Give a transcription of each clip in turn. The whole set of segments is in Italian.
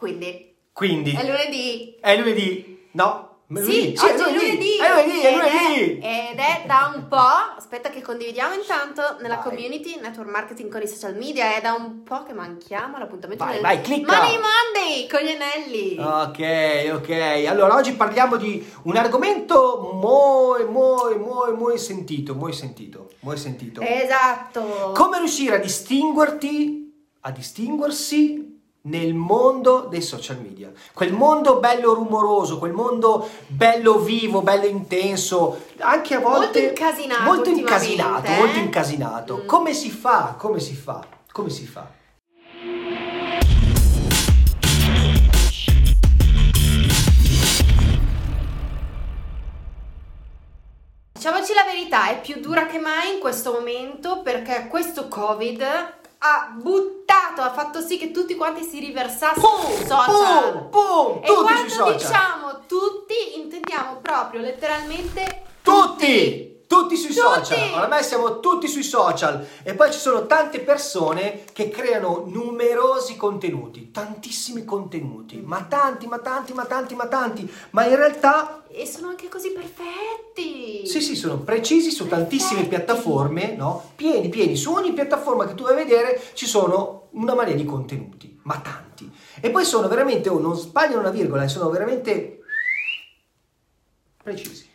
quindi Quindi è lunedì. è lunedì. No, Sì, lunedì. oggi è è lunedì. È lunedì, è Ed lunedì. Ed è da un po', aspetta che condividiamo intanto nella Vai. community Network Marketing con i social media, è da un po' che manchiamo all'appuntamento Vai, del vai, clicca. Money Monday con gli anelli. Ok, ok. Allora oggi parliamo di un argomento molto, molto, molto, molto sentito, molto sentito, molto sentito. Esatto. Come riuscire a distinguerti, a distinguersi nel mondo dei social media. Quel mondo bello rumoroso, quel mondo bello vivo, bello intenso, anche a volte Molto incasinato molto incasinato, eh? molto incasinato. Mm. Come si fa? Come si fa? Come si fa? Diciamoci la verità, è più dura che mai in questo momento perché questo Covid ha buttato, ha fatto sì che tutti quanti si riversassero sui social. Boom, boom, e tutti quando diciamo tutti, intendiamo proprio letteralmente Tutti! Tutti sui Tutti! social, oramai siamo tutti sui social e poi ci sono tante persone che creano numerosi contenuti, tantissimi contenuti, ma tanti, ma tanti, ma tanti, ma tanti, ma in realtà E sono anche così perfetti. sì sì sono precisi su tantissime Perfetti. piattaforme, no? Pieni, pieni, su ogni piattaforma che tu vai a vedere ci sono una marea di contenuti, ma tanti. E poi sono veramente, oh, non sbagliano una virgola, sono veramente precisi.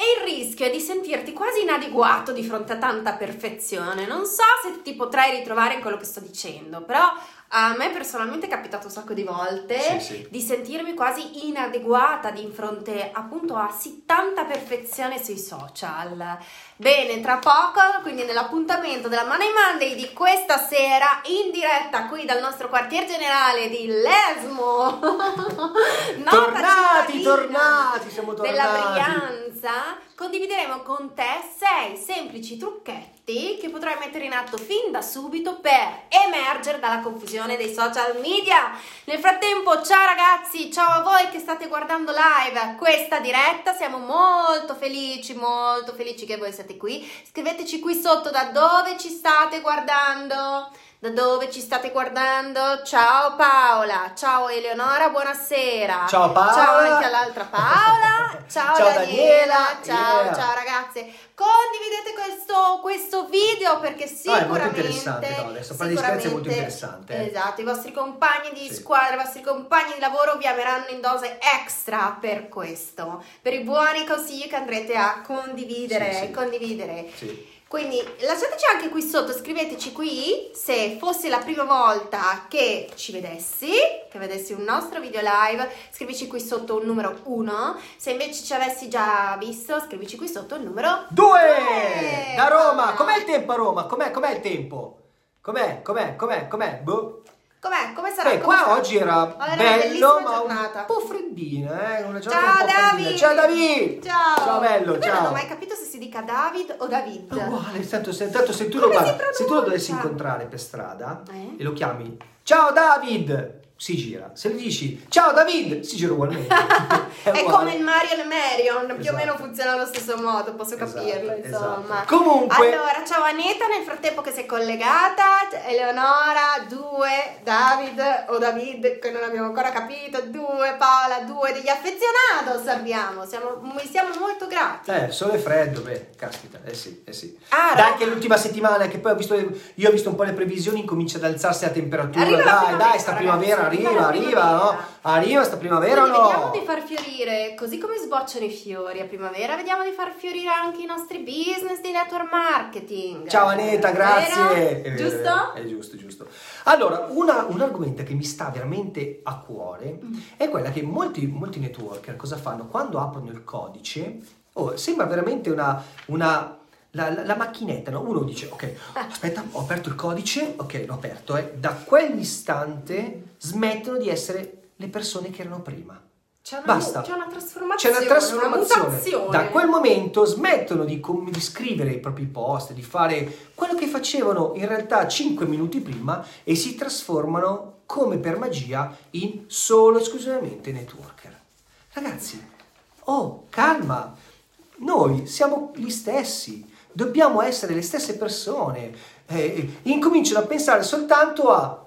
E il rischio è di sentirti quasi inadeguato di fronte a tanta perfezione. Non so se ti potrai ritrovare in quello che sto dicendo, però a me personalmente è capitato un sacco di volte Sì, sì. di sentirmi quasi inadeguata di fronte appunto a sì tanta perfezione sui social. Bene, tra poco, quindi nell'appuntamento della Money Monday di questa sera, in diretta qui dal nostro quartier generale di Lesmo. Tornati, tornati, siamo Della tornati. Brianza, condivideremo con te sei semplici trucchetti che potrai mettere in atto fin da subito per emergere dalla confusione dei social media. Nel frattempo, ciao ragazzi, ciao a voi che state guardando live questa diretta, siamo molto felici, molto felici che voi siete qui. Scriveteci qui sotto da dove ci state guardando. Da dove ci state guardando? Ciao Paola, ciao Eleonora, buonasera. Ciao Paola. Ciao anche all'altra Paola. Ciao, Ciao Daniela. Daniela. Ciao, Yeah. ciao ragazze. Condividete questo, questo video perché è sicuramente molto interessante, no, adesso fare discorsi è molto sicuramente- interessante, eh. Esatto, i vostri compagni di Sì. squadra, i vostri compagni di lavoro vi ameranno in dose extra per questo, per i buoni consigli che andrete a condividere, Sì, sì. condividere. Sì. Quindi lasciateci anche qui sotto, scriveteci qui se fosse la prima volta che ci vedessi, che vedessi un nostro video live, scrivici qui sotto un numero 1, se invece ci avessi già visto, scrivici qui sotto il numero Due! Due! Da Roma! Com'è il tempo a Roma? Com'è, com'è il tempo? Com'è? Com'è? Com'è? Com'è? Boh. Com'è? Come sarà? Beh, Come qua sarà? oggi era una bello, ma giornata. un po' freddina, eh? Una giornata Ciao un po'. David! Ciao David! Ciao! Ciao bello, Io ciao! non ho mai capito si dica David o David. È uguale, tanto, se, tanto se, tu lo, se tu lo dovessi incontrare per strada Eh? e lo chiami Ciao David! Si gira. Se gli dici Ciao David! Si gira ugualmente. È, uguale. come il Marion e Marion, più o Esatto. meno funziona allo stesso modo, posso Esatto, capirlo, insomma. esatto. Comunque- Allora, ciao Aneta, nel frattempo che sei collegata, Eleonora, due, David o David, che non abbiamo ancora capito, due, Paola, due degli affezionados abbiamo, siamo, siamo molto grati. Eh, sole e freddo, beh, caspita, eh sì, eh sì. Ah, Dai, Roma. che l'ultima settimana, che poi ho visto, io ho visto un po' le previsioni, incomincia ad alzarsi la temperatura. Arriva dai, dai, sta primavera, arriva, arriva no? Arriva sta primavera Quindi o no? vediamo di far fiorire, così come sbocciano i fiori a primavera, vediamo di far fiorire anche i nostri business di network marketing. Ciao Aneta, grazie. Vero? È Giusto? È giusto, giusto. Allora, una- un argomento che mi sta veramente a cuore Mm. è quella che molti, molti networker cosa fanno? Quando aprono il codice, oh, sembra veramente una... una la, la- la macchinetta, no? Uno dice, ok, aspetta, ho aperto il codice, ok, l'ho aperto, eh. Da quell'istante smettono di essere le persone che erano prima. C'è una, Basta. c'è una C'è trasformazione, una trasformazione. mutazione. Da quel momento smettono di, com- di scrivere i propri post, di fare quello che facevano in realtà 5 minuti prima e si trasformano come per magia in solo esclusivamente networker. Ragazzi, oh, calma, noi siamo gli stessi, dobbiamo essere le stesse persone. Eh, incominciano a pensare soltanto a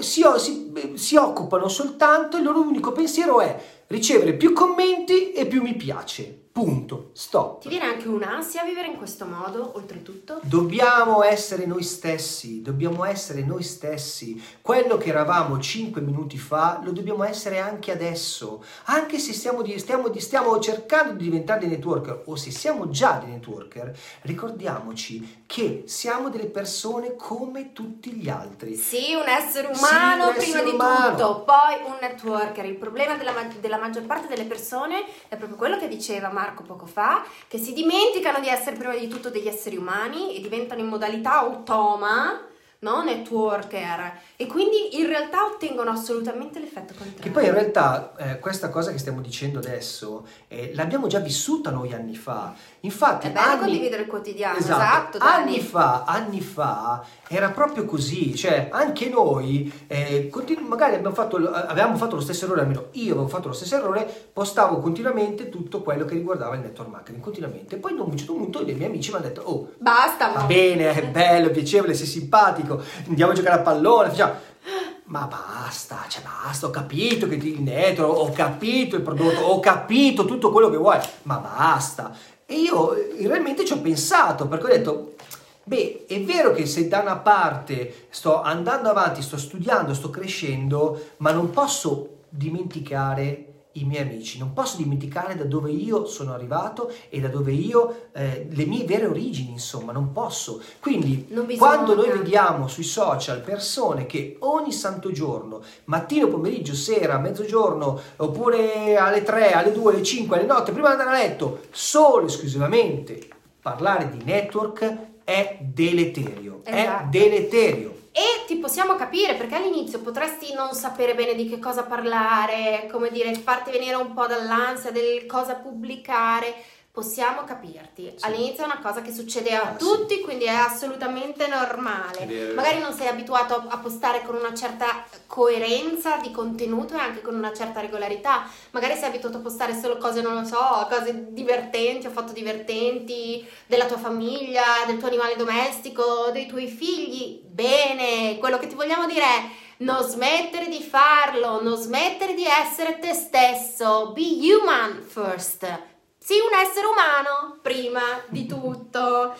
si, si- si occupano soltanto, il loro unico pensiero è ricevere più commenti e più mi piace. Punto. Stop. Ti viene anche un'ansia a vivere in questo modo, oltretutto? Dobbiamo essere noi stessi, dobbiamo essere noi stessi. Quello che eravamo 5 minuti fa lo dobbiamo essere anche adesso. Anche se stiamo, di- stiamo, di- stiamo cercando di diventare dei networker o se siamo già dei networker, ricordiamoci che siamo delle persone come tutti gli altri. Sì, un essere umano prima di umano. tutto, poi un networker. Il problema della, della maggior parte delle persone è proprio quello che diceva Marco poco fa, che si dimenticano di essere prima di tutto degli esseri umani e diventano in modalità automa, no? Networker. E quindi in realtà ottengono assolutamente l'effetto contrario. Che poi in realtà eh, questa cosa che stiamo dicendo adesso eh, l'abbiamo già vissuta noi anni fa. Infatti, È bello anni, condividere il quotidiano, Esatto. esatto, anni fa, anni fa era proprio così, cioè anche noi eh, continu- magari abbiamo fatto, avevamo fatto lo stesso errore, almeno io avevo fatto lo stesso errore, postavo continuamente tutto quello che riguardava il network marketing, continuamente. Poi a un certo punto i miei amici mi hanno detto, oh, Basta, va no. bene, è bello, è piacevole, sei simpatico, andiamo a giocare a pallone, facciamo... Ma basta, cioè basta, ho capito che ti- il network, ho capito il prodotto, ho capito tutto quello che vuoi, ma basta. E io eh, realmente ci ho pensato, perché ho detto, beh, è vero che se da una parte sto andando avanti, sto studiando, sto crescendo, ma non posso dimenticare i miei amici, non posso dimenticare da dove io sono arrivato e da dove io, eh, le mie vere origini, insomma, non posso. Quindi, Non quando noi vediamo sui social persone che ogni santo giorno, mattino, pomeriggio, sera, mezzogiorno, oppure alle 3, alle 2, alle 5, alle notte, prima di andare a letto, solo esclusivamente parlare di network è deleterio. È Esatto. deleterio. E ti possiamo capire perché all'inizio potresti non sapere bene di che cosa parlare, come dire, farti venire un po' dall'ansia del cosa pubblicare. Possiamo capirti. Sì. All'inizio è una cosa che succede a Ah, tutti, quindi è assolutamente normale. Vero. Magari non sei abituato a- a postare con una certa coerenza di contenuto e anche con una certa regolarità. Magari sei abituato a postare solo cose, non lo so, cose divertenti o foto divertenti della tua famiglia, del tuo animale domestico, dei tuoi figli. Bene, quello che ti vogliamo dire è non smettere di farlo, non smettere di essere te stesso. Be human first. Sii un essere umano prima di tutto.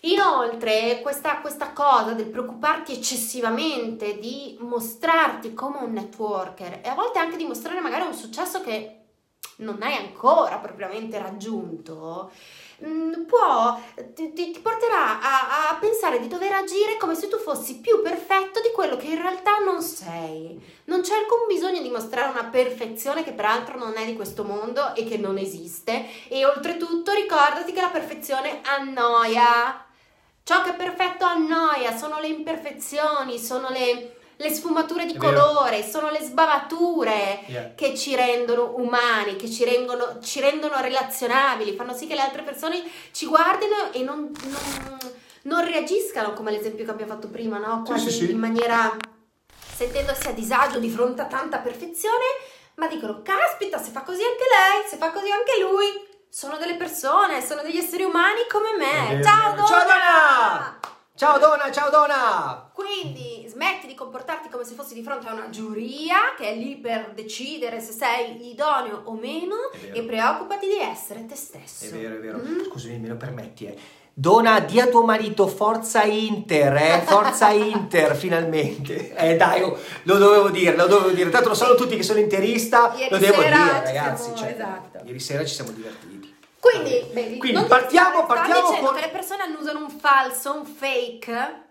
Inoltre, questa, questa cosa del preoccuparti eccessivamente di mostrarti come un networker e a volte anche di mostrare magari un successo che non hai ancora propriamente raggiunto, mm, può, ti, ti- porterà a, a pensare di dover agire come se tu fossi più perfetto di quello che in realtà non sei. Non c'è alcun bisogno di mostrare una perfezione che peraltro non è di questo mondo e che non esiste. E oltretutto ricordati che la perfezione annoia. Ciò che è perfetto annoia, sono le imperfezioni, sono le, le sfumature di colore, sono le sbavature Yeah. che ci rendono umani, che ci rendono, ci rendono relazionabili, fanno sì che le altre persone ci guardino e non, non- non reagiscano come l'esempio che abbiamo fatto prima, no? Sì, Quasi sì, sì. in maniera sentendosi a disagio di fronte a tanta perfezione, ma dicono: Caspita, se fa così anche lei, se fa così anche lui. Sono delle persone, sono degli esseri umani come me. vero, Ciao vero. Ciao, Donna! Ciao Donna, ciao Donna! Quindi smetti di comportarti come se fossi di fronte a una giuria che è lì per decidere se sei idoneo o meno e preoccupati di essere te stesso. È vero, è vero. Mm? Scusami, me lo permetti, eh. Dona, di a tuo marito Forza Inter, eh? Forza Inter, finalmente. Eh dai, oh, lo dovevo dire, lo dovevo dire. Tanto lo sanno tutti che sono interista, Ieri lo devo dire, ragazzi. siamo- cioè, esatto. Ieri sera ci siamo divertiti. Quindi, vedi, Quindi partiamo, partiamo dicendo con... che le persone usano un falso, un fake.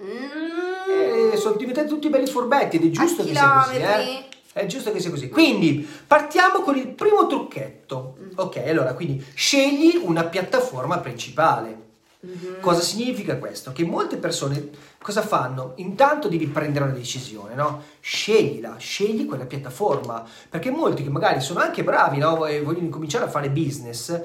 Mm. Eh, sono diventati tutti belli furbetti ed è giusto A che sia così, eh? È giusto che sia così. Quindi partiamo con il primo trucchetto. Mm. Ok, allora, quindi scegli una piattaforma principale. Mhm. Cosa significa questo? Che molte persone cosa fanno? Intanto devi prendere una decisione, no? Sceglila, scegli quella piattaforma, perché molti che magari sono anche bravi, no? E vogliono incominciare a fare business,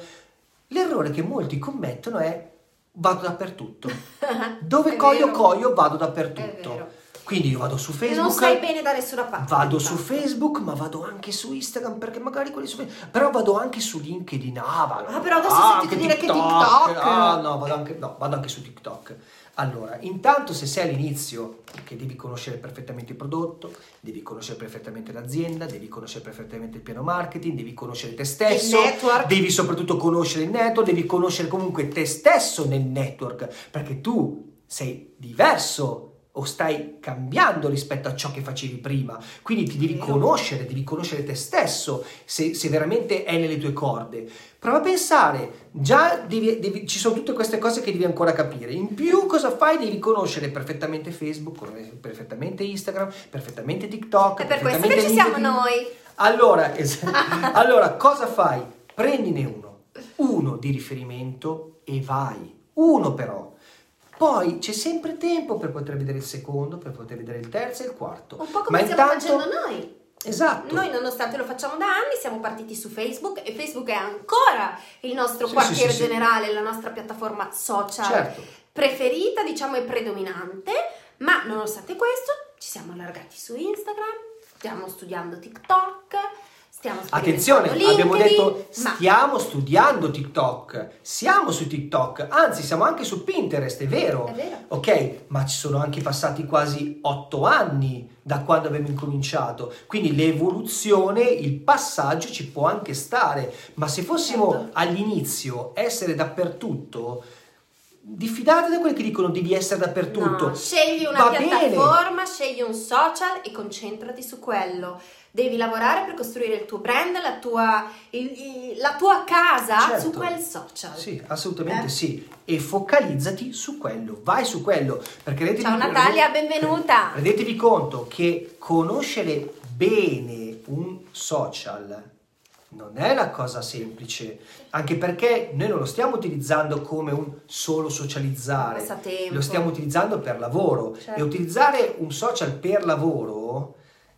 l'errore che molti commettono è vado dappertutto. Dove vero. coio vado dappertutto. Quindi io vado su Facebook. non stai bene da nessuna parte. Vado su. Facebook, ma vado anche su Instagram perché magari quelli su Facebook. Però vado anche su LinkedIn. Ah, vado- Ah, però adesso ho sentito dire che TikTok. Ah, no, vado anche, no, vado anche su TikTok. Allora, intanto se sei all'inizio, che devi conoscere perfettamente il prodotto, devi conoscere perfettamente l'azienda, devi conoscere perfettamente il piano marketing, devi conoscere te stesso, Il network. devi soprattutto conoscere il network, devi conoscere comunque te stesso nel network, perché tu sei diverso o stai cambiando rispetto a ciò che facevi prima. Quindi ti devi conoscere, devi conoscere te stesso, se, se veramente è nelle tue corde. Prova a pensare, già devi- devi- ci sono tutte queste cose che devi ancora capire. In più cosa fai? Devi conoscere perfettamente Facebook, perfettamente Instagram, perfettamente TikTok. È per questo che ci siamo noi. Allora, es- allora, cosa fai? Prendine uno, uno di riferimento e vai. Uno però. Poi c'è sempre tempo per poter vedere il secondo, per poter vedere il terzo e il quarto. Un po' come Ma stiamo intanto- facendo noi. Esatto. Noi nonostante lo facciamo da anni siamo partiti su Facebook e Facebook è ancora il nostro Sì, quartiere sì, sì, generale, la nostra piattaforma social Certo. preferita, diciamo, e predominante, ma nonostante questo ci siamo allargati su Instagram, stiamo studiando TikTok, Attenzione, abbiamo detto ma stiamo studiando TikTok, siamo su TikTok, anzi siamo anche su Pinterest, è vero. È vero. Ok, ma ci sono anche passati quasi otto anni da quando abbiamo incominciato, quindi l'evoluzione, il passaggio ci può anche stare, ma se fossimo Certo. all'inizio essere dappertutto, diffidate da quelli che dicono devi essere dappertutto. No, scegli una Va bene. piattaforma, scegli un social e concentrati su quello. Devi lavorare per costruire il tuo brand, la tua, il- il- la tua casa Certo. su quel social. Sì, assolutamente Eh? sì. E focalizzati su quello, vai su quello. Perché rendetevi, Ciao Natalia, benvenuta. rendetevi conto che conoscere bene un social non è una cosa semplice, anche perché noi non lo stiamo utilizzando come un solo socializzare, lo stiamo utilizzando per lavoro. Certo. E utilizzare un social per lavoro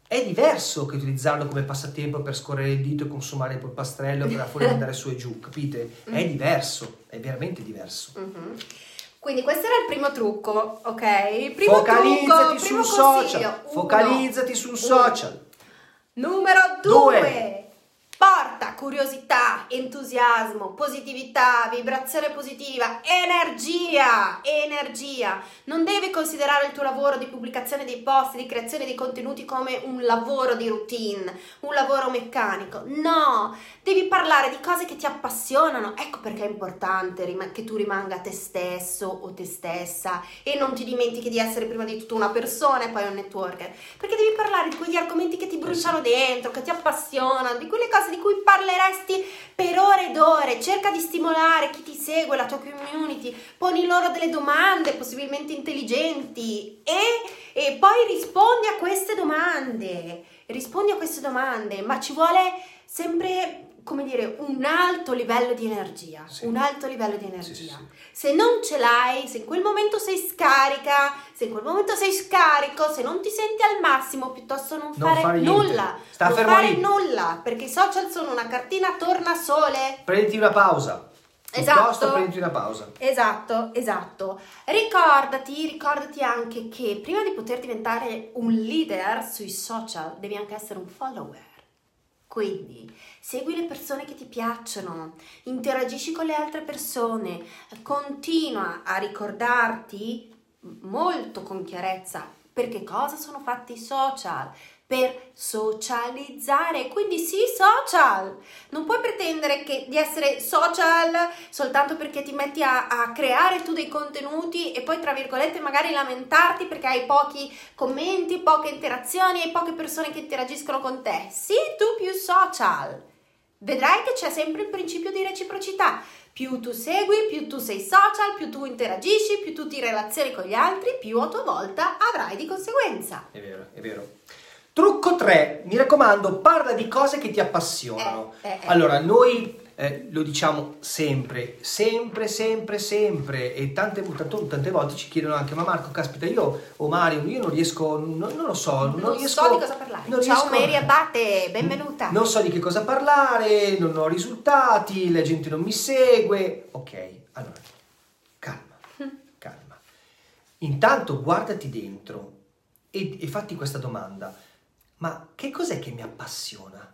è diverso che utilizzarlo come passatempo per scorrere il dito e consumare il polpastrello per fuori andare su e giù, capite? È Mm. diverso, è veramente diverso. Mhm. Quindi questo era il primo trucco, ok? Primo Focalizzati trucco, su un social. Uno. focalizzati su un Uno. social. Numero Due. due. Porta curiosità, entusiasmo, positività, vibrazione positiva, energia, energia. Non devi considerare il tuo lavoro di pubblicazione dei post, di creazione dei contenuti come un lavoro di routine, un lavoro meccanico. No, devi parlare di cose che ti appassionano. Ecco perché è importante che tu rimanga te stesso o te stessa e non ti dimentichi di essere prima di tutto una persona e poi un networker. Perché devi parlare di quegli argomenti che ti bruciano dentro, che ti appassionano, di quelle cose di cui parleresti per ore ed ore. Cerca di stimolare chi ti segue, la tua community, poni loro delle domande possibilmente intelligenti e, e poi rispondi a queste domande. Rispondi a queste domande, ma ci vuole sempre come dire, un alto livello di energia, Sì. un alto livello di energia. sì, sì. Se non ce l'hai, se in quel momento sei scarica, se in quel momento sei scarico, se non ti senti al massimo, piuttosto non, Non fare, fare nulla. Sta non fare lì. nulla, perché i social sono una cartina tornasole. Prenditi una pausa. Esatto. Piuttosto prenditi una pausa. Esatto, esatto. Ricordati, ricordati anche che prima di poter diventare un leader sui social devi anche essere un follower. Quindi segui le persone che ti piacciono, interagisci con le altre persone, continua a ricordarti molto con chiarezza perché cosa sono fatti i social. Per socializzare, quindi sì, social. Non puoi pretendere che- di essere social soltanto perché ti metti a, a creare tu dei contenuti e poi, tra virgolette, magari lamentarti perché hai pochi commenti, poche interazioni e poche persone che interagiscono con te. Sì, tu più social. Vedrai che c'è sempre il principio di reciprocità. Più tu segui, più tu sei social, più tu interagisci, più tu ti relazioni con gli altri, più a tua volta avrai di conseguenza. È vero, è vero. Trucco 3, mi raccomando, parla di cose che ti appassionano. Eh, eh, eh. Allora, noi eh, lo diciamo sempre, sempre, sempre, sempre, e tante, tante, tante volte ci chiedono anche, ma Marco, caspita, io o Mario, io non riesco, non, non lo so, non, Non, riesco... so di cosa parlare. non Ciao riesco- Mary Abate, benvenuta. Non so di che cosa parlare, non ho risultati, la gente non mi segue. Ok, allora, calma, calma. Intanto guardati dentro e, e fatti questa domanda. Ma che cos'è che mi appassiona?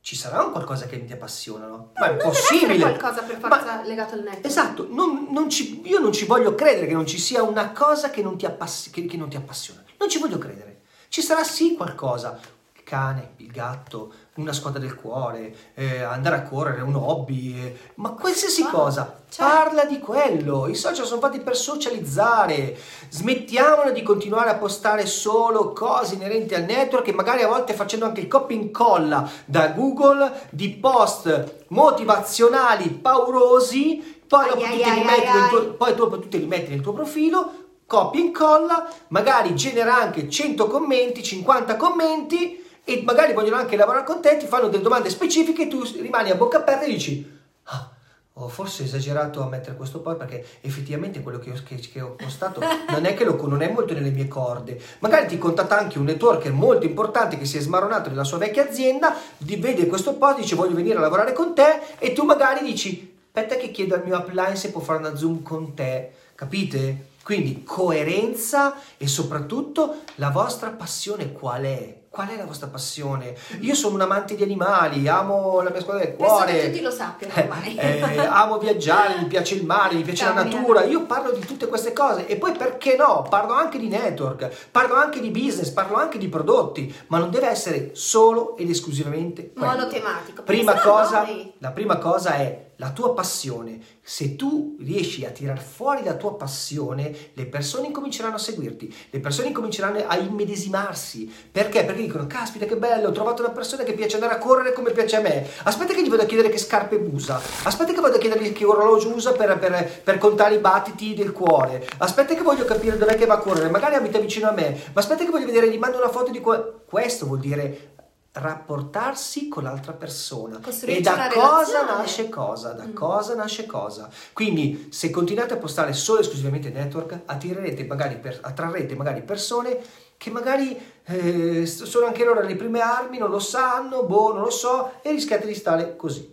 Ci sarà un qualcosa che mi appassiona, no? Ma è non possibile. Essere qualcosa per forza legato al network. Esatto, non, non ci, io non ci voglio credere che non ci sia una cosa che non, ti appass- che, che non ti appassiona. Non ci voglio credere. Ci sarà sì qualcosa, cane, il gatto, una squadra del cuore, eh, andare a correre, un hobby, eh, ma qualsiasi Ah, cosa, certo. parla di quello. I social sono fatti per socializzare. Smettiamola di continuare a postare solo cose inerenti al network e magari a volte facendo anche il copia e incolla da Google di post motivazionali paurosi, poi Ai, dopo ai, ai, tuo- poi dopo tu te li metti nel tuo profilo, copia e incolla, magari genera anche 100 commenti, 50 commenti e magari vogliono anche lavorare con te, ti fanno delle domande specifiche e tu rimani a bocca aperta e dici "Ah, ho forse esagerato a mettere questo post perché effettivamente quello che ho, che- che ho postato non è che lo, non è molto nelle mie corde. Magari ti contatta anche un networker molto importante che si è smaronato nella sua vecchia azienda, vede questo post, dice voglio venire a lavorare con te e tu magari dici aspetta che chiedo al mio upline se può fare una zoom con te, capite? Quindi coerenza e soprattutto la vostra passione qual è? Qual è la vostra passione? Io sono un amante di animali, amo la mia squadra del Penso cuore. che tutti lo sappiano ormai. Eh, eh, amo viaggiare, mi piace il mare, mi piace Ciao, la natura. Io parlo di tutte queste cose e poi perché no? Parlo anche di network, parlo anche di business, parlo anche di prodotti, ma non deve essere solo ed esclusivamente quello. Monotematico. Prima cosa, la prima cosa è la tua passione. Se tu riesci a tirar fuori la tua passione, le persone incominceranno a seguirti, le persone incominceranno a immedesimarsi. Perché? Perché dicono, caspita che bello, ho trovato una persona che piace andare a correre come piace a me. Aspetta che gli vado a chiedere che scarpe usa. Aspetta che vado a chiedergli che orologio usa per, per- per contare i battiti del cuore. Aspetta che voglio capire dov'è che va a correre. Magari abita vicino a me. Ma aspetta che voglio vedere, gli mando una foto di qua. Questo vuol dire rapportarsi con l'altra persona e da cosa relazione. nasce cosa da Mm. cosa nasce cosa quindi se continuate a postare solo e esclusivamente network attirerete magari per, attrarrete magari persone che magari eh, sono anche loro alle prime armi non lo sanno boh non lo so e rischiate di stare così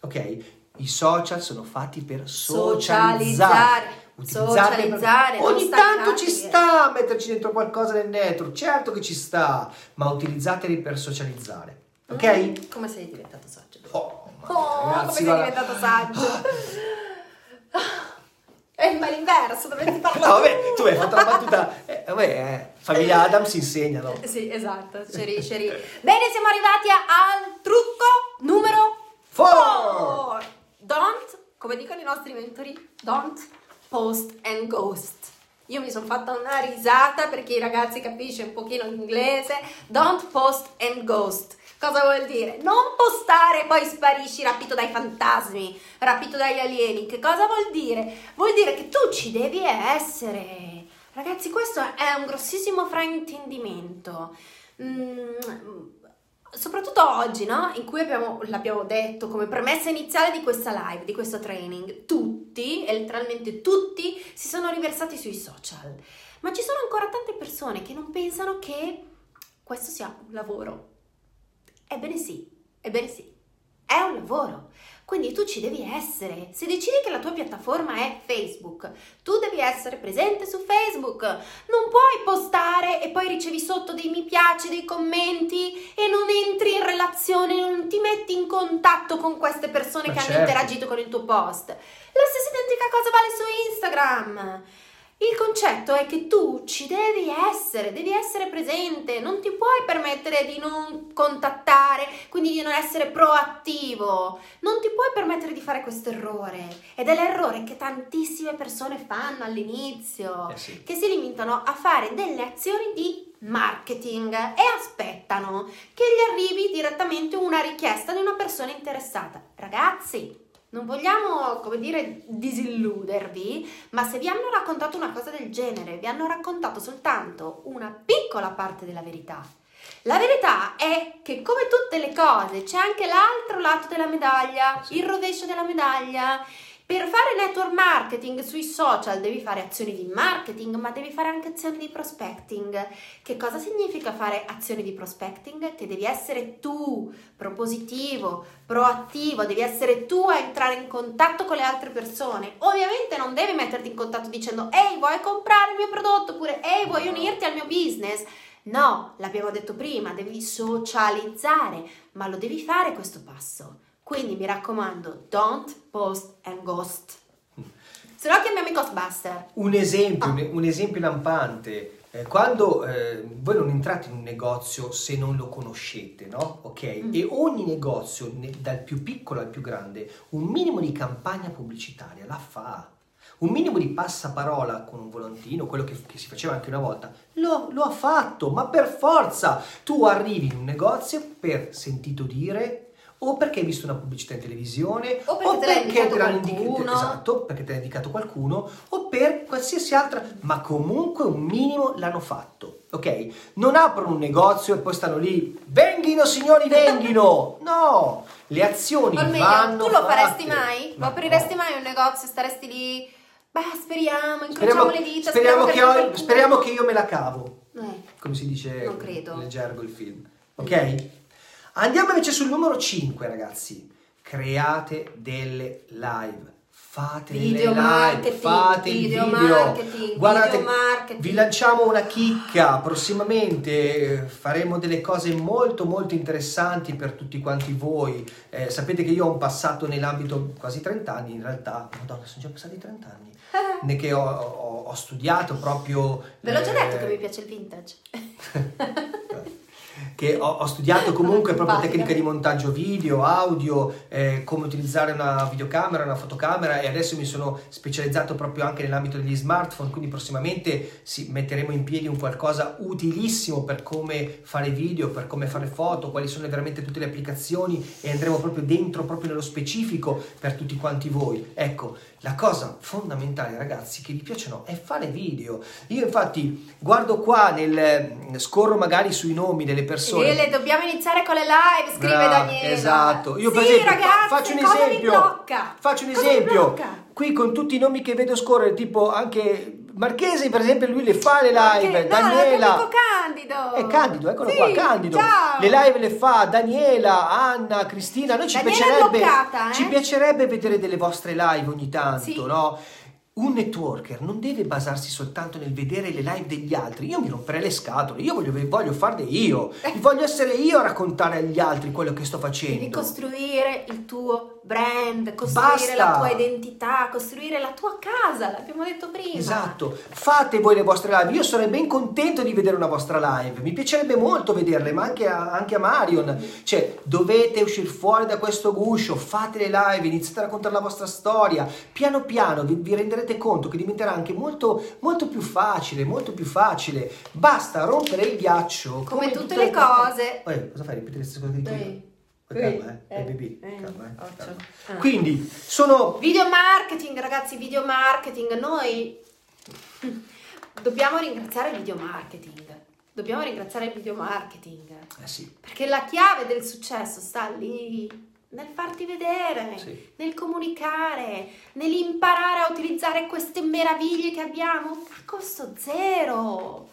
ok i social sono fatti per socializzare Socializzare. Per- Socializzare, non ogni tanto ci sta a metterci dentro qualcosa nel network certo che ci sta ma utilizzateli per socializzare ok? Mm, Come sei diventato saggio? Oh, ma Oh, ragazzi, come sei diventato saggio? È il malinverso, dovresti parlare. No, vabbè, tu hai fatto la battuta. Eh, vabbè, eh, famiglia Adams insegnano. Sì, esatto, c'eri, c'eri. Bene, siamo arrivati al trucco numero Four. 4. Don't, come dicono i nostri mentori, don't post and ghost. Io mi sono fatta una risata perché i ragazzi capisce un pochino l'inglese. Don't post and ghost. Cosa vuol dire? Non postare e poi sparisci rapito dai fantasmi, rapito dagli alieni. Che cosa vuol dire? Vuol dire che tu ci devi essere. Ragazzi, questo è un grossissimo fraintendimento. Mm, soprattutto oggi, no? In cui abbiamo, l'abbiamo detto come premessa iniziale di questa live, di questo training, tutti, e letteralmente tutti, si sono riversati sui social. Ma ci sono ancora tante persone che non pensano che questo sia un lavoro. Ebbene sì, ebbene sì, è un lavoro. Quindi tu ci devi essere. Se decidi che la tua piattaforma è Facebook, tu devi essere presente su Facebook. Non puoi postare e poi ricevi sotto dei mi piace, dei commenti e non entri in relazione, non ti metti in contatto con queste persone Ma che hanno certo. interagito con il tuo post. La stessa identica cosa vale su Instagram. Il concetto è che tu ci devi essere, devi essere presente, non ti puoi permettere di non contattare, quindi di non essere proattivo, non ti puoi permettere di fare questo errore ed è l'errore che tantissime persone fanno all'inizio, Eh sì. che si limitano a fare delle azioni di marketing e aspettano che gli arrivi direttamente una richiesta di una persona interessata. Ragazzi, non vogliamo, come dire, disilludervi, ma se vi hanno raccontato una cosa del genere, vi hanno raccontato soltanto una piccola parte della verità. La verità è che come tutte le cose c'è anche l'altro lato della medaglia, il rovescio della medaglia. Per fare network marketing sui social devi fare azioni di marketing, ma devi fare anche azioni di prospecting. Che cosa significa fare azioni di prospecting? Che devi essere tu propositivo, proattivo, devi essere tu a entrare in contatto con le altre persone. Ovviamente non devi metterti in contatto dicendo ehi vuoi comprare il mio prodotto oppure ehi vuoi unirti al mio business. No, l'abbiamo detto prima, devi socializzare, ma lo devi fare questo passo. Quindi mi raccomando, don't post and ghost. Se no chiamiamo i Ghostbuster. Un esempio, ah. un, esempio lampante. Eh, quando eh, voi non entrate in un negozio se non lo conoscete, no? Ok? Mm. E ogni negozio, ne, dal più piccolo al più grande, un minimo di campagna pubblicitaria la fa. Un minimo di passaparola con un volantino, quello che, che si faceva anche una volta, lo, lo ha fatto, ma per forza! Tu arrivi in un negozio per sentito dire o perché hai visto una pubblicità in televisione, o perché, o te, perché te l'hanno indicato esatto, perché te l'ha indicato qualcuno, o per qualsiasi altra, ma comunque un minimo l'hanno fatto. Ok? Non aprono un negozio e poi stanno lì, venghino signori, venghino! No! Le azioni Almeno, vanno tu lo fatte. faresti mai? Ma lo apriresti no. mai un negozio e staresti lì? Beh, speriamo, incrociamo speriamo, le dita, speriamo, speriamo che, ho, speriamo che io me la cavo. Eh, come si dice non credo. nel gergo il film. Ok? Andiamo invece sul numero 5, ragazzi. Create delle live. Fate video le live, fate video il video. Marketing, Guardate, video marketing. vi lanciamo una chicca. Prossimamente faremo delle cose molto molto interessanti per tutti quanti voi. Eh, sapete che io ho un passato nell'ambito quasi 30 anni, in realtà, madonna, sono già passati 30 anni. ne che ho, ho, ho, studiato proprio. Ve l'ho già detto che mi piace il vintage. che ho, ho studiato comunque proprio tecnica di montaggio video, audio, eh, come utilizzare una videocamera, una fotocamera e adesso mi sono specializzato proprio anche nell'ambito degli smartphone, quindi prossimamente sì, metteremo in piedi un qualcosa utilissimo per come fare video, per come fare foto, quali sono veramente tutte le applicazioni e andremo proprio dentro, proprio nello specifico per tutti quanti voi. Ecco, la cosa fondamentale ragazzi che vi piacciono è fare video. Io infatti guardo qua, nel, scorro magari sui nomi delle persone. Ele, dobbiamo iniziare con le live, scrive Bra- Daniele. Esatto. Io sì, per esempio ragazzi, faccio un esempio. Faccio un cosa esempio. Qui con tutti i nomi che vedo scorrere, tipo anche Marchesi, per esempio, lui le fa le live. No, Daniela. È Candido. È Candido, eccolo sì, qua, Candido. Ciao. Le live le fa Daniela, Anna, Cristina. Noi ci piacerebbe, bloccata, eh? ci piacerebbe vedere delle vostre live ogni tanto, sì. no? Un networker non deve basarsi soltanto nel vedere le live degli altri. Io mi romperei le scatole, io voglio, voglio farle io, voglio essere io a raccontare agli altri quello che sto facendo. Devi costruire il tuo brand, costruire Basta. la tua identità, costruire la tua casa, l'abbiamo detto prima. Esatto, fate voi le vostre live, io sarei ben contento di vedere una vostra live, mi piacerebbe molto vederle, ma anche a, anche a Marion, cioè dovete uscire fuori da questo guscio, fate le live, iniziate a raccontare la vostra storia, piano piano vi, vi renderete conto che diventerà anche molto, molto più facile, molto più facile, basta rompere il ghiaccio. Come, come tutte, tutte le cose. Poi, cosa fai? Ripeti le stesse cose che dico calma, eh. eh, baby, eh, calma, eh. calma. Ah. Quindi sono video marketing, ragazzi, video marketing. Noi dobbiamo ringraziare il video marketing. Dobbiamo ringraziare il video marketing. Eh sì. Perché la chiave del successo sta lì nel farti vedere, sì. nel comunicare, nell'imparare a utilizzare queste meraviglie che abbiamo a costo zero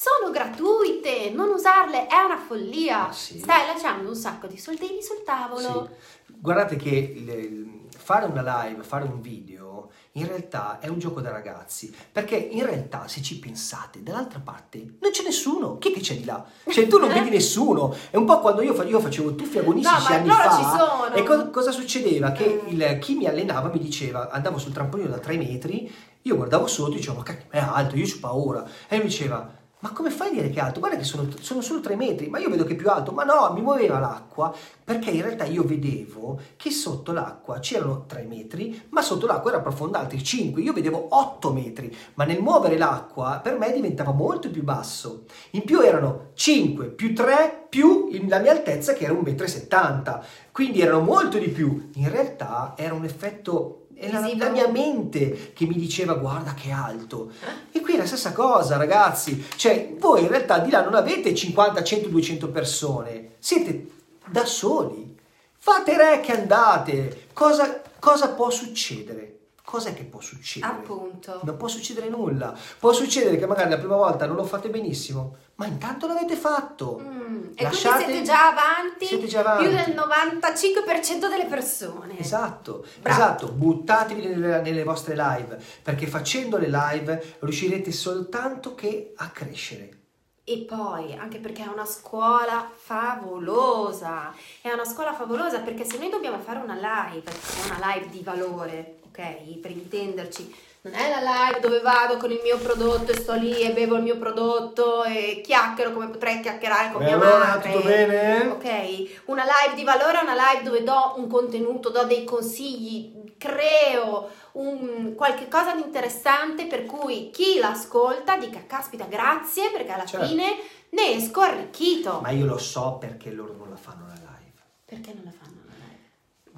sono gratuite, non usarle è una follia. Sì. Stai lasciando un sacco di soldini sul tavolo. Sì. Guardate che il, fare una live, fare un video, in realtà è un gioco da ragazzi, perché in realtà se ci pensate, dall'altra parte non c'è nessuno, chi che c'è di là? Cioè tu non vedi nessuno, è un po' quando io, io facevo tuffi agonistici no, anni fa, ci sono. e co- cosa succedeva? Che mm. il, chi mi allenava mi diceva, andavo sul trampolino da tre metri, io guardavo sotto e dicevo ma cacchio, è alto, io ho paura, e lui diceva ma come fai a dire che è alto? Guarda che sono, sono, solo 3 metri, ma io vedo che è più alto. Ma no, mi muoveva l'acqua perché in realtà io vedevo che sotto l'acqua c'erano 3 metri, ma sotto l'acqua era profonda altri 5. Io vedevo 8 metri, ma nel muovere l'acqua per me diventava molto più basso. In più erano 5 più 3 più la mia altezza che era 1,70 m. Quindi erano molto di più. In realtà era un effetto era la mia mente che mi diceva guarda che alto. E qui è la stessa cosa, ragazzi. Cioè, voi in realtà di là non avete 50, 100, 200 persone, siete da soli. Fate re che andate. Cosa, cosa può succedere? Cos'è che può succedere? Appunto. Non può succedere nulla. Può succedere che magari la prima volta non lo fate benissimo, ma intanto l'avete fatto. Mm, E Lasciate- quindi siete già avanti, Siete già avanti. più del 95% delle persone. Esatto, Bravo. esatto, buttatevi nelle, nelle vostre live, perché facendo le live riuscirete soltanto che a crescere. E poi, anche perché è una scuola favolosa, è una scuola favolosa perché se noi dobbiamo fare una live, una live di valore, ok? Per intenderci, non è la live dove vado con il mio prodotto e sto lì e bevo il mio prodotto e chiacchiero come potrei chiacchierare con E mia allora, madre. tutto bene? Ok, una live di valore è una live dove do un contenuto, do dei consigli, creo un, qualche cosa di interessante per cui chi l'ascolta dica caspita grazie perché alla Certo. fine ne esco arricchito. Ma io lo so perché loro non la fanno la live. Perché non la fanno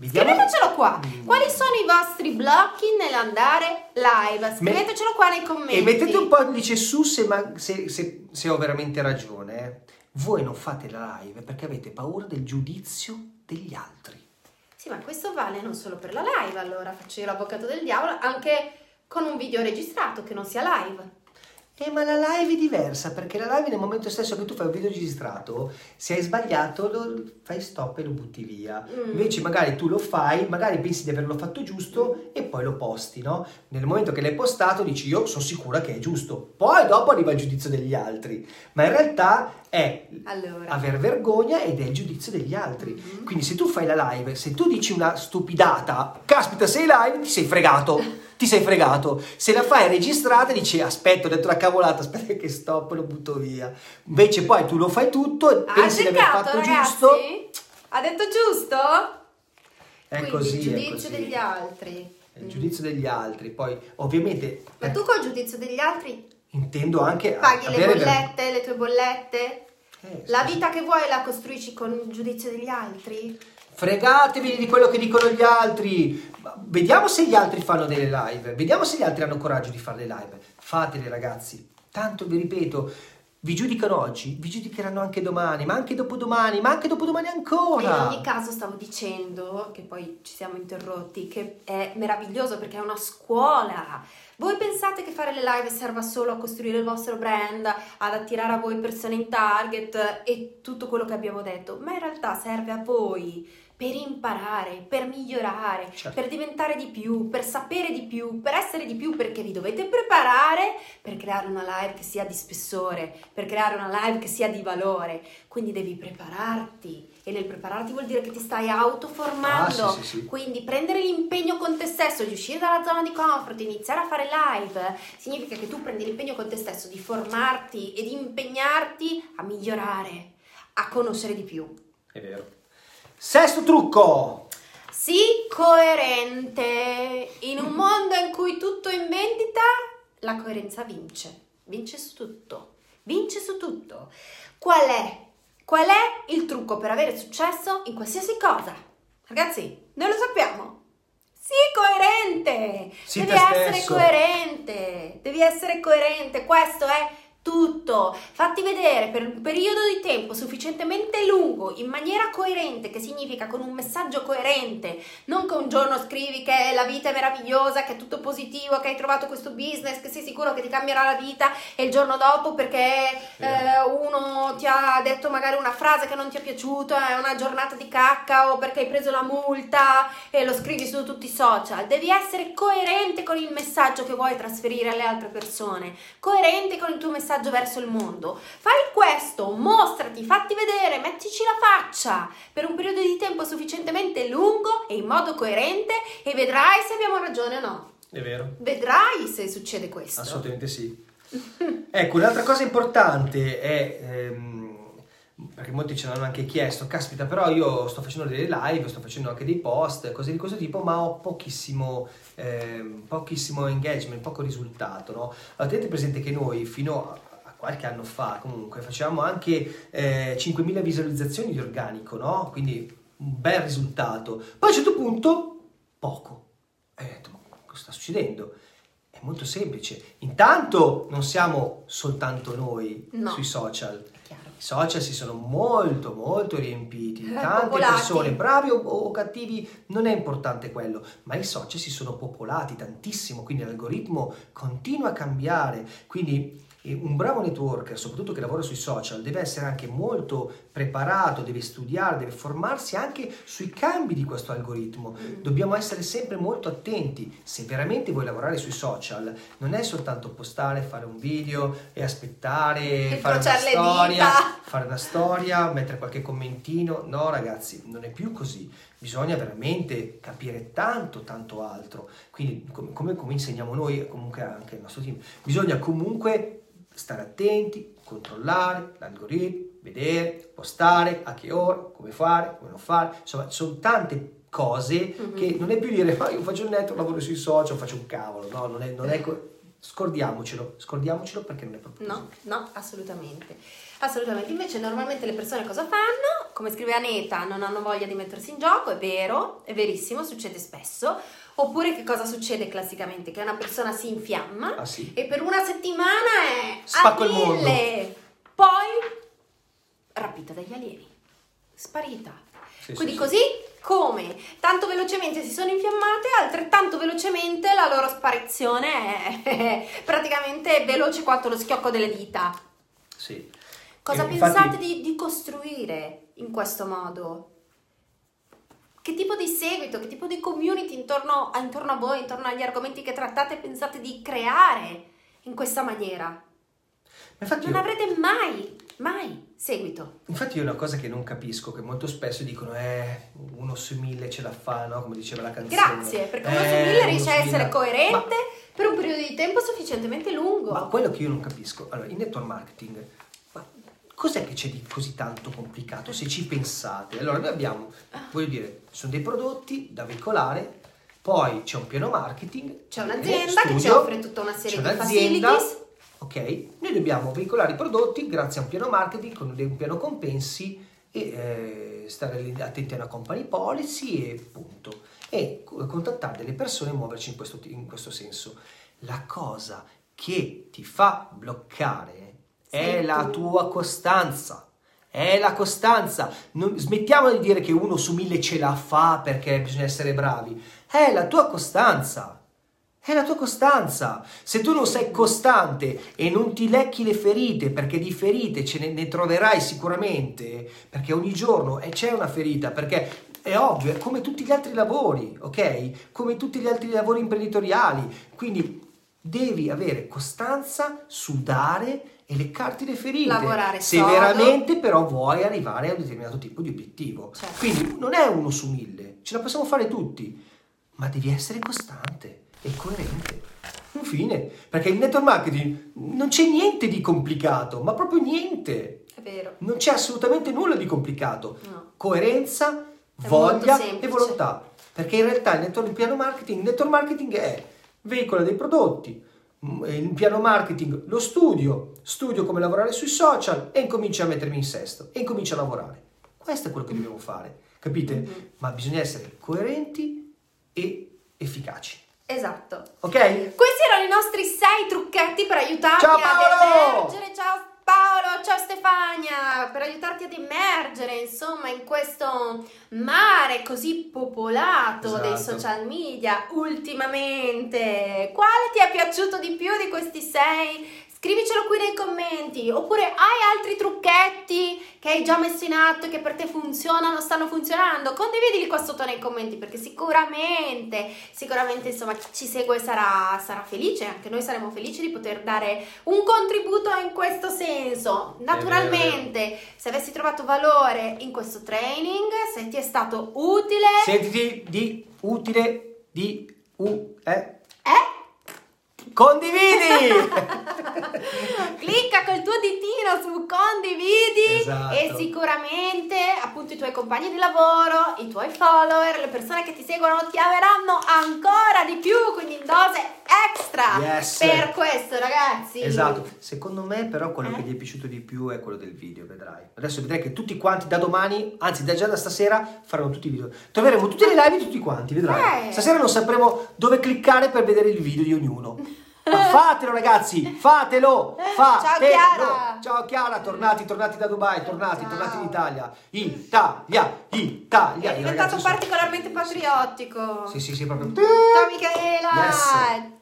Scrivetecelo qua. Mm. Quali sono i vostri blocchi nell'andare live? Scrivetecelo qua nei commenti. E mettete un pollice su se, ma- se- se- se ho veramente ragione. eh. Voi non fate la live perché avete paura del giudizio degli altri. Sì, ma questo vale non solo per la live, allora faccio io l'avvocato del diavolo, anche con un video registrato che non sia live. Eh, ma la live è diversa perché la live nel momento stesso che tu fai un video registrato, se hai sbagliato lo fai stop e lo butti via. Mm. Invece magari tu lo fai, magari pensi di averlo fatto giusto e poi lo posti, no? Nel momento che l'hai postato dici io sono sicura che è giusto. Poi dopo arriva il giudizio degli altri. Ma in realtà è Allora, aver vergogna ed è il giudizio degli altri. Mhm. Quindi se tu fai la live, se tu dici una stupidata, caspita sei live, ti sei fregato. Ti sei fregato. Se la fai registrata dici aspetta, ho detto la cavolata, aspetta che stop, lo butto via. Invece poi tu lo fai tutto e ha pensi di aver fatto ragazzi? giusto. Ha detto giusto? È Quindi così, il giudizio così. degli altri. Il giudizio degli altri. Poi ovviamente Ma tu col giudizio degli altri intendo anche paghi le bollette, le tue bollette? Eh, La vita che vuoi la costruisci con il giudizio degli altri? Fregatevi di quello che dicono gli altri. Vediamo se gli altri fanno delle live. Vediamo se gli altri hanno coraggio di fare le live. Fatele, ragazzi. Tanto vi ripeto, vi giudicano oggi, vi giudicheranno anche domani, ma anche dopodomani, ma anche dopodomani In ancora. ogni caso stavo dicendo, che poi ci siamo interrotti, che è meraviglioso perché è una scuola. Voi pensate che fare le live serva solo a costruire il vostro brand, ad attirare a voi persone in target e tutto quello che abbiamo detto, ma in realtà serve a voi per imparare, per migliorare, Certo. per diventare di più, per sapere di più, per essere di più, perché vi dovete preparare per creare una live che sia di spessore, per creare una live che sia di valore. Quindi devi prepararti e nel prepararti vuol dire che ti stai autoformando. Ah, sì, sì, sì. Quindi prendere l'impegno con te stesso, di uscire dalla zona di comfort, iniziare a fare live, significa che tu prendi l'impegno con te stesso di formarti e di impegnarti a migliorare, a conoscere di più. È vero. Sesto trucco. Sii coerente. In un mondo in cui tutto è in vendita, la coerenza vince. Vince su tutto. Vince su tutto. Qual è? Qual è il trucco per avere successo in qualsiasi cosa? Ragazzi, noi lo sappiamo. Sii coerente. Sii Devi essere stesso. coerente. Devi essere coerente. Questo è tutto. Fatti vedere per un periodo di tempo sufficientemente lungo, in maniera coerente, che significa con un messaggio coerente, non che un giorno scrivi che la vita è meravigliosa, che è tutto positivo, che hai trovato questo business, che sei sicuro che ti cambierà la vita e il giorno dopo perché eh, uno ti ha detto magari una frase che non ti è piaciuta, è una giornata di cacca o perché hai preso la multa e lo scrivi su tutti i social. Devi essere coerente con il messaggio che vuoi trasferire alle altre persone, coerente con il tuo messaggio verso il mondo. Fai questo, mostrati, fatti vedere, mettici la faccia per un periodo di tempo sufficientemente lungo e in modo coerente e vedrai se abbiamo ragione o no. È vero. Vedrai se succede questo. Assolutamente sì. ecco, un'altra cosa importante è, ehm, perché molti ce l'hanno anche chiesto, caspita, però io sto facendo delle live, sto facendo anche dei post, cose di questo tipo, ma ho pochissimo, ehm, pochissimo engagement, poco risultato, no? Allora, tenete presente che noi fino a a qualche anno fa comunque facevamo anche eh, 5.000 visualizzazioni di organico, no? Quindi un bel risultato. Poi a un certo punto, poco. E ho detto, ma cosa sta succedendo? È molto semplice. Intanto non siamo soltanto noi No. sui social. Chiaro. social si sono molto molto riempiti, tante popolati. persone, bravi o, o cattivi, non è importante quello, ma i social si sono popolati tantissimo, quindi l'algoritmo continua a cambiare, quindi eh, un bravo networker, soprattutto che lavora sui social, deve essere anche molto preparato, deve studiare, deve formarsi anche sui cambi di questo algoritmo. Dobbiamo essere sempre molto attenti. Se veramente vuoi lavorare sui social, non è soltanto postare, fare un video e aspettare, fare una storia, fare una storia, mettere qualche commentino. No, ragazzi, non è più così. Bisogna veramente capire tanto, tanto altro. Quindi, come, come, come insegniamo noi, e comunque anche il nostro team, bisogna comunque stare attenti, controllare l'algoritmo, vedere, postare, a che ora, come fare, come non fare. Insomma, sono tante cose Mhm. che non è più dire ma io faccio il network, lavoro sui social, faccio un cavolo. No, non è, non è co- scordiamocelo, scordiamocelo perché non è proprio No, così. no, assolutamente. Assolutamente. Invece normalmente le persone cosa fanno? Come scrive Aneta, non hanno voglia di mettersi in gioco, è vero, è verissimo, succede spesso. Oppure che cosa succede classicamente? Che una persona si infiamma Ah sì. e per una settimana è Spacco a mille. Poi rapita dagli alieni, sparita. Sì, Quindi sì, così come tanto velocemente si sono infiammate, altrettanto velocemente la loro sparizione è praticamente veloce quanto lo schiocco delle dita. Sì. Cosa E pensate infatti- di, di costruire in questo modo? Che tipo di seguito, che tipo di community intorno a, intorno a voi, intorno agli argomenti che trattate, pensate di creare in questa maniera? Infatti Non io- avrete mai, mai seguito. Infatti io una cosa che non capisco, che molto spesso dicono, eh, uno su mille ce la fa, no? Come diceva la canzone. Grazie, perché uno su Eh, mille uno riesce su a essere mille. coerente per un periodo di tempo sufficientemente lungo. Ma, ma quello che io non capisco, allora, in network marketing, ma cos'è che c'è di così tanto complicato se ci pensate? Allora, noi abbiamo, voglio dire, sono dei prodotti da veicolare, poi c'è un piano marketing, C'è eh, un'azienda che ci studio, offre tutta una serie di facilities. Ok, noi dobbiamo veicolare i prodotti grazie a un piano marketing con un piano compensi e eh, stare attenti a una company policy e punto. E co- contattare delle persone e muoverci in questo, in questo senso. La cosa che ti fa bloccare è Sei la tu. tua costanza. È la costanza. Non- smettiamo di dire che uno su mille ce la fa perché bisogna essere bravi. È la tua costanza. È la tua costanza. Se tu non sei costante e non ti lecchi le ferite, perché di ferite ce ne, ne troverai sicuramente, perché ogni giorno eh, c'è una ferita, perché è ovvio, è come tutti gli altri lavori, ok? Come tutti gli altri lavori imprenditoriali. Quindi devi avere costanza, sudare e leccarti le ferite. Lavorare Se sodo. veramente però vuoi arrivare a un determinato tipo di obiettivo. Certo. Quindi non è uno su mille, ce la possiamo fare tutti, ma devi essere costante e coerente. Infine, perché in network marketing non c'è niente di complicato, ma proprio niente. È vero. Non c'è assolutamente nulla di complicato. No. Coerenza, È voglia e volontà. Perché in realtà il network il piano marketing, il network marketing è veicola dei prodotti, mm, il piano marketing lo studio, studio come lavorare sui social e incomincio a mettermi in sesto e incomincio a lavorare. Questo è quello che dobbiamo fare, capite? Mhm. Ma bisogna essere coerenti e efficaci. Esatto. Ok? Questi erano i nostri sei trucchetti per aiutarti Ciao, ad emergere. Ciao Paolo, ciao Stefania, per aiutarti ad emergere, insomma, in questo mare così popolato dei Esatto. social media ultimamente. Quale ti è piaciuto di più di questi sei? Scrivicelo qui nei commenti, oppure hai altri trucchetti che hai già messo in atto e che per te funzionano, stanno funzionando? Condividili qua sotto nei commenti perché sicuramente, sicuramente insomma chi ci segue sarà, sarà felice, anche noi saremo felici di poter dare un contributo in questo senso. Naturalmente, se avessi trovato valore in questo training, se ti è stato utile, Sentiti di utile di u eh? Condividi! Clicca col tuo ditino su condividi Esatto. e sicuramente appunto i tuoi compagni di lavoro, i tuoi follower, le persone che ti seguono ti ameranno ancora di più, quindi in dose extra. Yes. Per questo ragazzi. Esatto, secondo me però quello Eh? che gli è piaciuto di più è quello del video, vedrai. Adesso vedrai che tutti quanti da domani, anzi da già da stasera, faranno tutti i video. Troveremo tutte le live di tutti quanti, vedrai. Eh. Stasera non sapremo dove cliccare per vedere il video di ognuno. Fatelo ragazzi, fatelo, fatelo. Chiara. Ciao Chiara, tornati, tornati da Dubai, tornati, Ciao. tornati in Italia. Italia, Italia. È diventato ragazzi sono- particolarmente patriottico. Sì, sì, sì, proprio. Ciao Michela! Yes.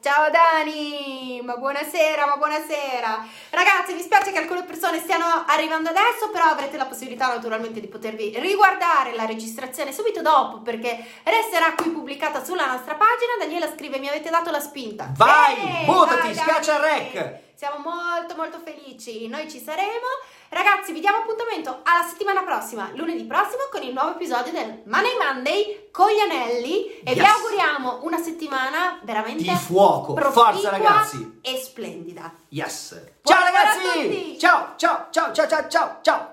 Ciao Dani! Ma buonasera, ma buonasera! Ragazzi, mi spiace che alcune persone stiano arrivando adesso, però avrete la possibilità naturalmente di potervi riguardare la registrazione subito dopo perché resterà qui pubblicata sulla nostra pagina. Daniela scrive: Mi avete dato la spinta. Vai, Bene, buttati, vai, schiaccia Dani. rec. Siamo molto molto felici, noi ci saremo. Ragazzi, vi diamo appuntamento alla settimana prossima, lunedì prossimo, con il nuovo episodio del Money Monday con gli anelli e vi Yes. auguriamo una settimana veramente Di fuoco. Forza, ragazzi. e splendida. Yes. Buon Ciao ragazzi. ciao, ciao, ciao, ciao, ciao, ciao.